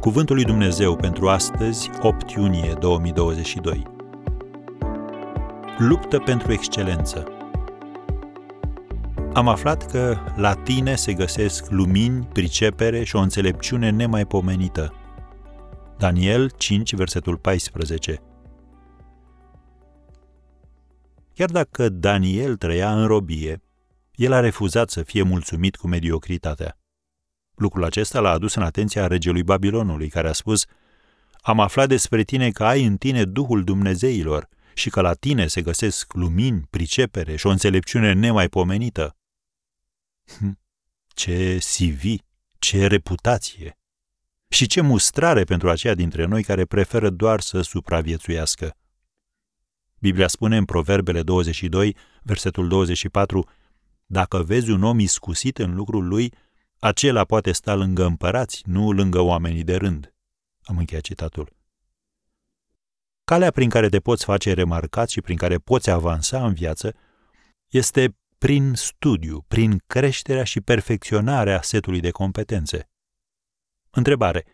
Cuvântul lui Dumnezeu pentru astăzi, 8 iunie 2022. Luptă pentru excelență. Am aflat că la tine se găsesc lumini, pricepere și o înțelepciune nemaipomenită. Daniel 5, versetul 14. Chiar dacă Daniel trăia în robie, el a refuzat să fie mulțumit cu mediocritatea. Lucrul acesta l-a adus în atenția regelui Babilonului, care a spus Am aflat despre tine că ai în tine Duhul Dumnezeilor și că la tine se găsesc lumini, pricepere și o înțelepciune nemaipomenită. Hm, ce CV, ce reputație! Și ce mustrare pentru aceia dintre noi care preferă doar să supraviețuiască. Biblia spune în Proverbele 22, versetul 24, Dacă vezi un om iscusit în lucrul lui, acela poate sta lângă împărați, nu lângă oamenii de rând. Am încheiat citatul. Calea prin care te poți face remarcat și prin care poți avansa în viață este prin studiu, prin creșterea și perfecționarea setului de competențe. Întrebare.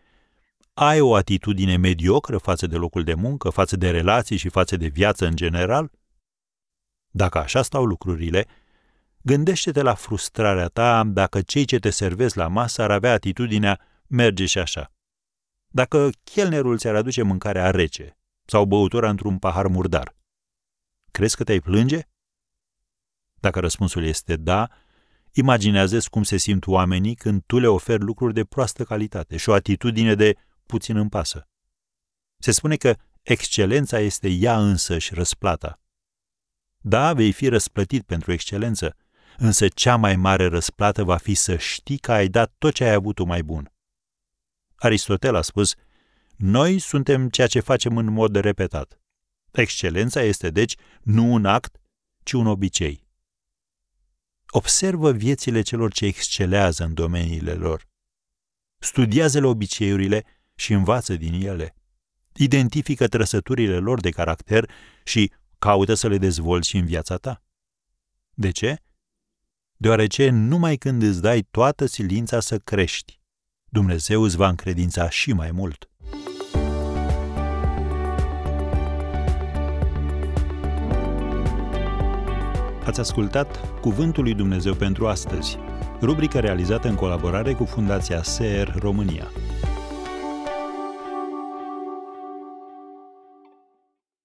Ai o atitudine mediocră față de locul de muncă, față de relații și față de viață în general? Dacă așa stau lucrurile, Gândește-te la frustrarea ta dacă cei ce te servesc la masă ar avea atitudinea merge și așa. Dacă chelnerul ți-ar aduce mâncarea rece sau băutura într-un pahar murdar, crezi că te-ai plânge? Dacă răspunsul este da, imaginează cum se simt oamenii când tu le oferi lucruri de proastă calitate și o atitudine de puțin în pasă. Se spune că excelența este ea însăși răsplata. Da, vei fi răsplătit pentru excelență, însă cea mai mare răsplată va fi să știi că ai dat tot ce ai avut mai bun. Aristotel a spus, noi suntem ceea ce facem în mod repetat. Excelența este, deci, nu un act, ci un obicei. Observă viețile celor ce excelează în domeniile lor. Studiază-le obiceiurile și învață din ele. Identifică trăsăturile lor de caracter și caută să le dezvolți și în viața ta. De ce? Deoarece numai când îți dai toată silința să crești, Dumnezeu îți va încredința și mai mult. Ați ascultat Cuvântul lui Dumnezeu pentru astăzi, rubrica realizată în colaborare cu Fundația SER România.